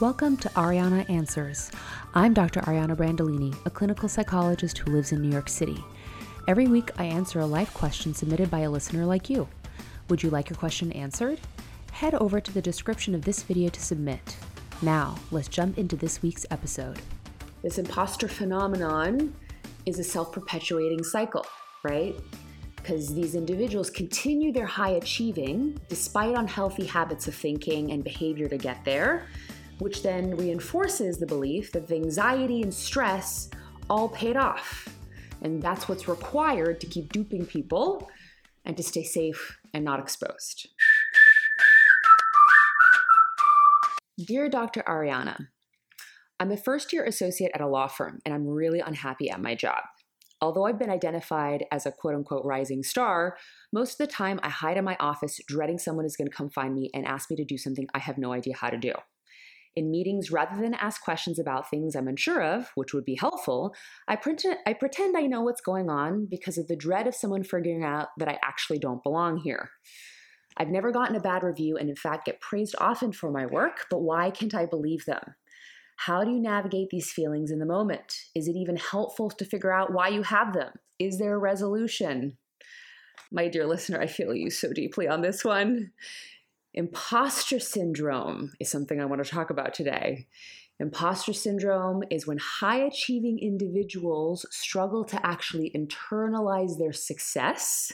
Welcome to Ariana Answers. I'm Dr. Ariana Brandolini, a clinical psychologist who lives in New York City. Every week, I answer a life question submitted by a listener like you. Would you like your question answered? Head over to the description of this video to submit. Now, let's jump into this week's episode. This imposter phenomenon is a self perpetuating cycle, right? Because these individuals continue their high achieving despite unhealthy habits of thinking and behavior to get there which then reinforces the belief that the anxiety and stress all paid off. And that's what's required to keep duping people and to stay safe and not exposed. Dear Dr. Ariana, I'm a first year associate at a law firm and I'm really unhappy at my job. Although I've been identified as a quote unquote rising star, most of the time I hide in my office dreading someone is going to come find me and ask me to do something I have no idea how to do. In meetings, rather than ask questions about things I'm unsure of, which would be helpful, I, pretend, I pretend I know what's going on because of the dread of someone figuring out that I actually don't belong here. I've never gotten a bad review and, in fact, get praised often for my work, but why can't I believe them? How do you navigate these feelings in the moment? Is it even helpful to figure out why you have them? Is there a resolution? My dear listener, I feel you so deeply on this one. Imposter syndrome is something I want to talk about today. Imposter syndrome is when high achieving individuals struggle to actually internalize their success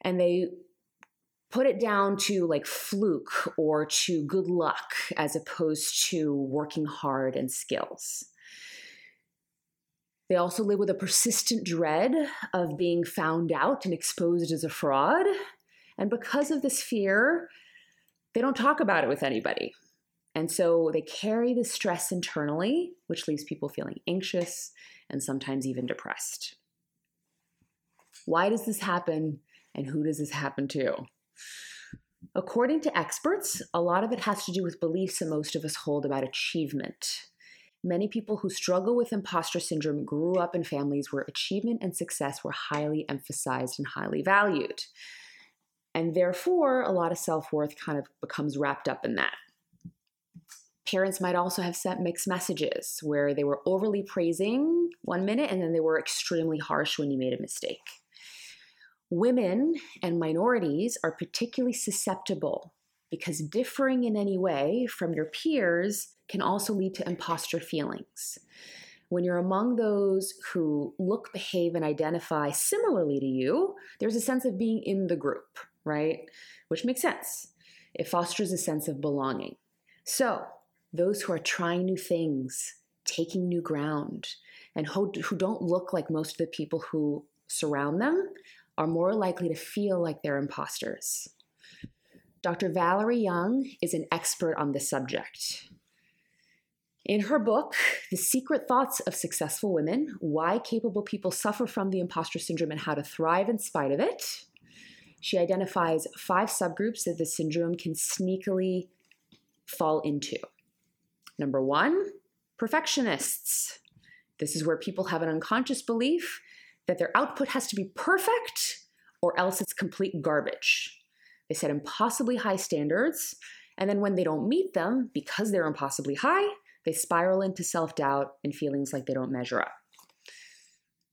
and they put it down to like fluke or to good luck as opposed to working hard and skills. They also live with a persistent dread of being found out and exposed as a fraud and because of this fear, they don't talk about it with anybody. And so they carry the stress internally, which leaves people feeling anxious and sometimes even depressed. Why does this happen and who does this happen to? According to experts, a lot of it has to do with beliefs that most of us hold about achievement. Many people who struggle with imposter syndrome grew up in families where achievement and success were highly emphasized and highly valued. And therefore, a lot of self worth kind of becomes wrapped up in that. Parents might also have sent mixed messages where they were overly praising one minute and then they were extremely harsh when you made a mistake. Women and minorities are particularly susceptible because differing in any way from your peers can also lead to imposter feelings. When you're among those who look, behave, and identify similarly to you, there's a sense of being in the group right? Which makes sense. It fosters a sense of belonging. So, those who are trying new things, taking new ground, and who, who don't look like most of the people who surround them are more likely to feel like they're imposters. Dr. Valerie Young is an expert on this subject. In her book, The Secret Thoughts of Successful Women Why Capable People Suffer from the Imposter Syndrome and How to Thrive in Spite of It, she identifies five subgroups that the syndrome can sneakily fall into. Number one, perfectionists. This is where people have an unconscious belief that their output has to be perfect or else it's complete garbage. They set impossibly high standards, and then when they don't meet them, because they're impossibly high, they spiral into self doubt and feelings like they don't measure up.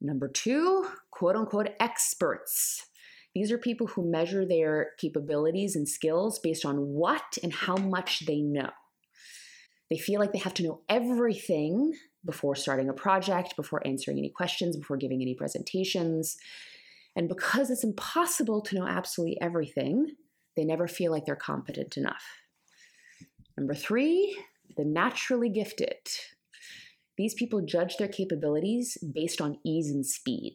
Number two, quote unquote experts. These are people who measure their capabilities and skills based on what and how much they know. They feel like they have to know everything before starting a project, before answering any questions, before giving any presentations. And because it's impossible to know absolutely everything, they never feel like they're competent enough. Number three, the naturally gifted. These people judge their capabilities based on ease and speed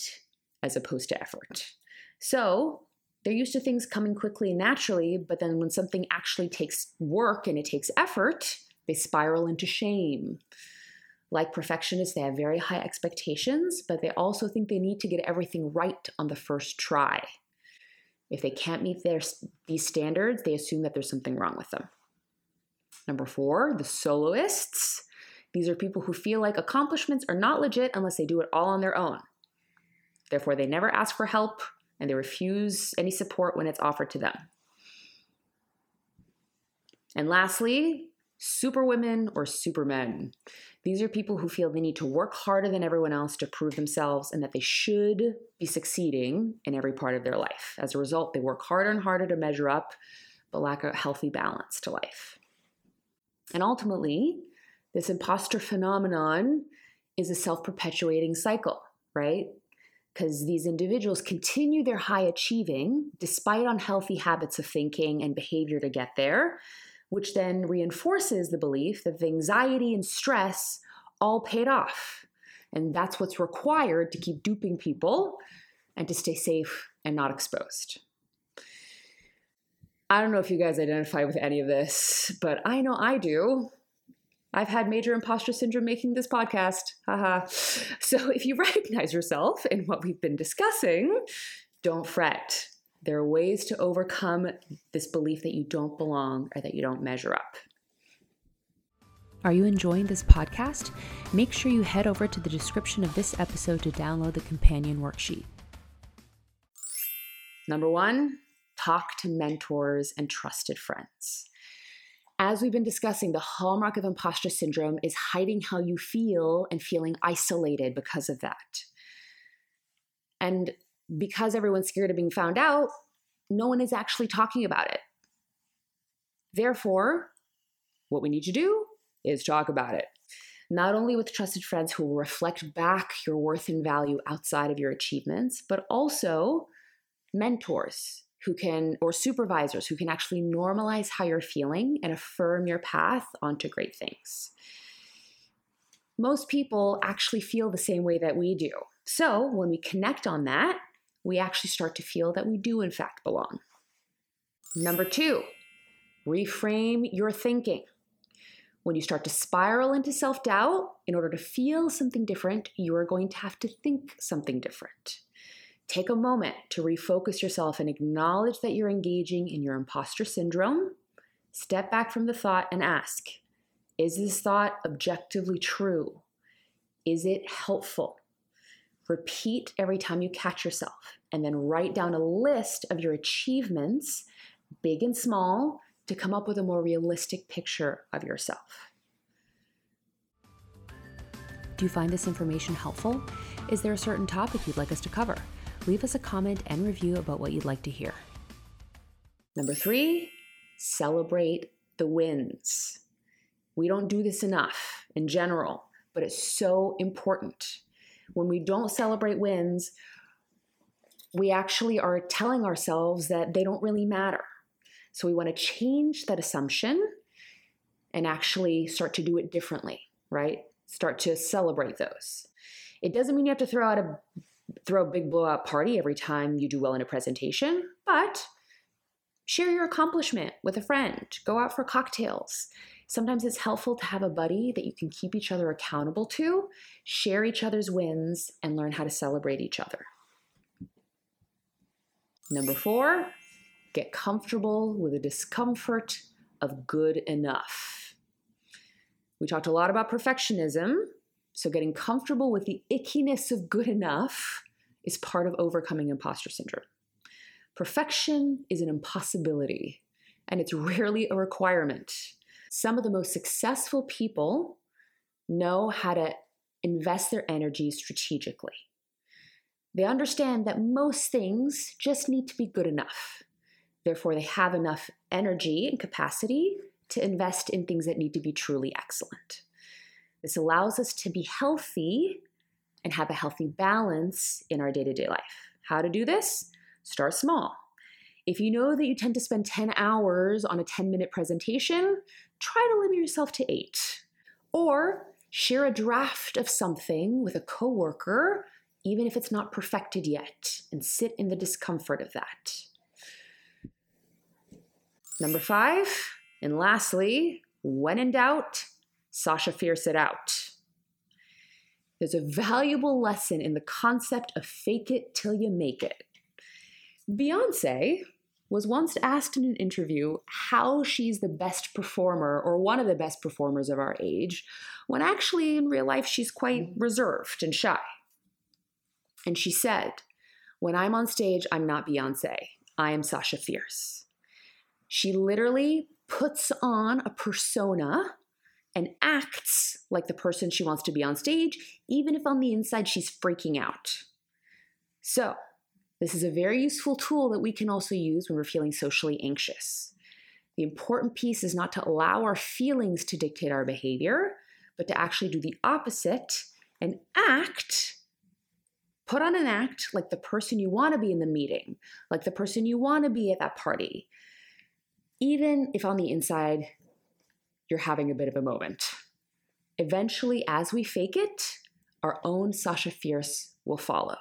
as opposed to effort. So they're used to things coming quickly and naturally, but then when something actually takes work and it takes effort, they spiral into shame. Like perfectionists, they have very high expectations, but they also think they need to get everything right on the first try. If they can't meet their, these standards, they assume that there's something wrong with them. Number four, the soloists. These are people who feel like accomplishments are not legit unless they do it all on their own. Therefore, they never ask for help and they refuse any support when it's offered to them. And lastly, superwomen or supermen. These are people who feel they need to work harder than everyone else to prove themselves and that they should be succeeding in every part of their life. As a result, they work harder and harder to measure up, but lack a healthy balance to life. And ultimately, this imposter phenomenon is a self perpetuating cycle, right? Because these individuals continue their high achieving despite unhealthy habits of thinking and behavior to get there, which then reinforces the belief that the anxiety and stress all paid off. And that's what's required to keep duping people and to stay safe and not exposed. I don't know if you guys identify with any of this, but I know I do. I've had major imposter syndrome making this podcast. Haha. so if you recognize yourself in what we've been discussing, don't fret. There are ways to overcome this belief that you don't belong or that you don't measure up. Are you enjoying this podcast? Make sure you head over to the description of this episode to download the companion worksheet. Number one, talk to mentors and trusted friends. As we've been discussing, the hallmark of imposter syndrome is hiding how you feel and feeling isolated because of that. And because everyone's scared of being found out, no one is actually talking about it. Therefore, what we need to do is talk about it. Not only with trusted friends who will reflect back your worth and value outside of your achievements, but also mentors who can, or supervisors who can actually normalize how you're feeling and affirm your path onto great things. Most people actually feel the same way that we do. So when we connect on that, we actually start to feel that we do, in fact, belong. Number two, reframe your thinking. When you start to spiral into self doubt, in order to feel something different, you are going to have to think something different. Take a moment to refocus yourself and acknowledge that you're engaging in your imposter syndrome. Step back from the thought and ask Is this thought objectively true? Is it helpful? Repeat every time you catch yourself, and then write down a list of your achievements, big and small, to come up with a more realistic picture of yourself. Do you find this information helpful? Is there a certain topic you'd like us to cover? Leave us a comment and review about what you'd like to hear. Number three, celebrate the wins. We don't do this enough in general, but it's so important. When we don't celebrate wins, we actually are telling ourselves that they don't really matter. So we want to change that assumption and actually start to do it differently, right? Start to celebrate those. It doesn't mean you have to throw out a throw a big blowout party every time you do well in a presentation, but share your accomplishment with a friend, go out for cocktails. Sometimes it's helpful to have a buddy that you can keep each other accountable to, share each other's wins, and learn how to celebrate each other. Number four, get comfortable with the discomfort of good enough. We talked a lot about perfectionism, so getting comfortable with the ickiness of good enough is part of overcoming imposter syndrome. Perfection is an impossibility, and it's rarely a requirement. Some of the most successful people know how to invest their energy strategically. They understand that most things just need to be good enough. Therefore, they have enough energy and capacity to invest in things that need to be truly excellent. This allows us to be healthy and have a healthy balance in our day to day life. How to do this? Start small. If you know that you tend to spend 10 hours on a 10 minute presentation, try to limit yourself to eight. Or share a draft of something with a coworker, even if it's not perfected yet, and sit in the discomfort of that. Number five, and lastly, when in doubt, Sasha Fierce it out. There's a valuable lesson in the concept of fake it till you make it. Beyonce was once asked in an interview how she's the best performer or one of the best performers of our age, when actually in real life she's quite mm-hmm. reserved and shy. And she said, When I'm on stage, I'm not Beyonce, I am Sasha Fierce. She literally puts on a persona and acts like the person she wants to be on stage, even if on the inside she's freaking out. So, this is a very useful tool that we can also use when we're feeling socially anxious. The important piece is not to allow our feelings to dictate our behavior, but to actually do the opposite and act, put on an act like the person you want to be in the meeting, like the person you want to be at that party, even if on the inside you're having a bit of a moment. Eventually, as we fake it, our own Sasha Fierce will follow.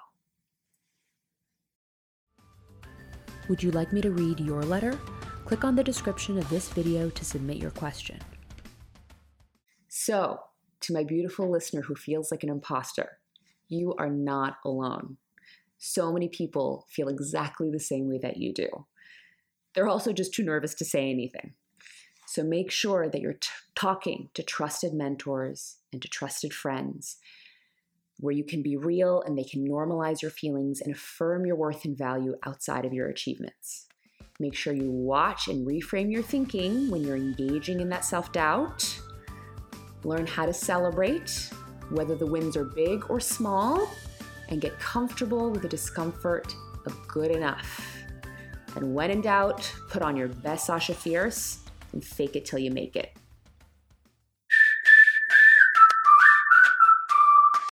Would you like me to read your letter? Click on the description of this video to submit your question. So, to my beautiful listener who feels like an imposter, you are not alone. So many people feel exactly the same way that you do. They're also just too nervous to say anything. So make sure that you're t- talking to trusted mentors and to trusted friends where you can be real and they can normalize your feelings and affirm your worth and value outside of your achievements. Make sure you watch and reframe your thinking when you're engaging in that self doubt. Learn how to celebrate, whether the wins are big or small, and get comfortable with the discomfort of good enough. And when in doubt, put on your best Sasha Fierce and fake it till you make it.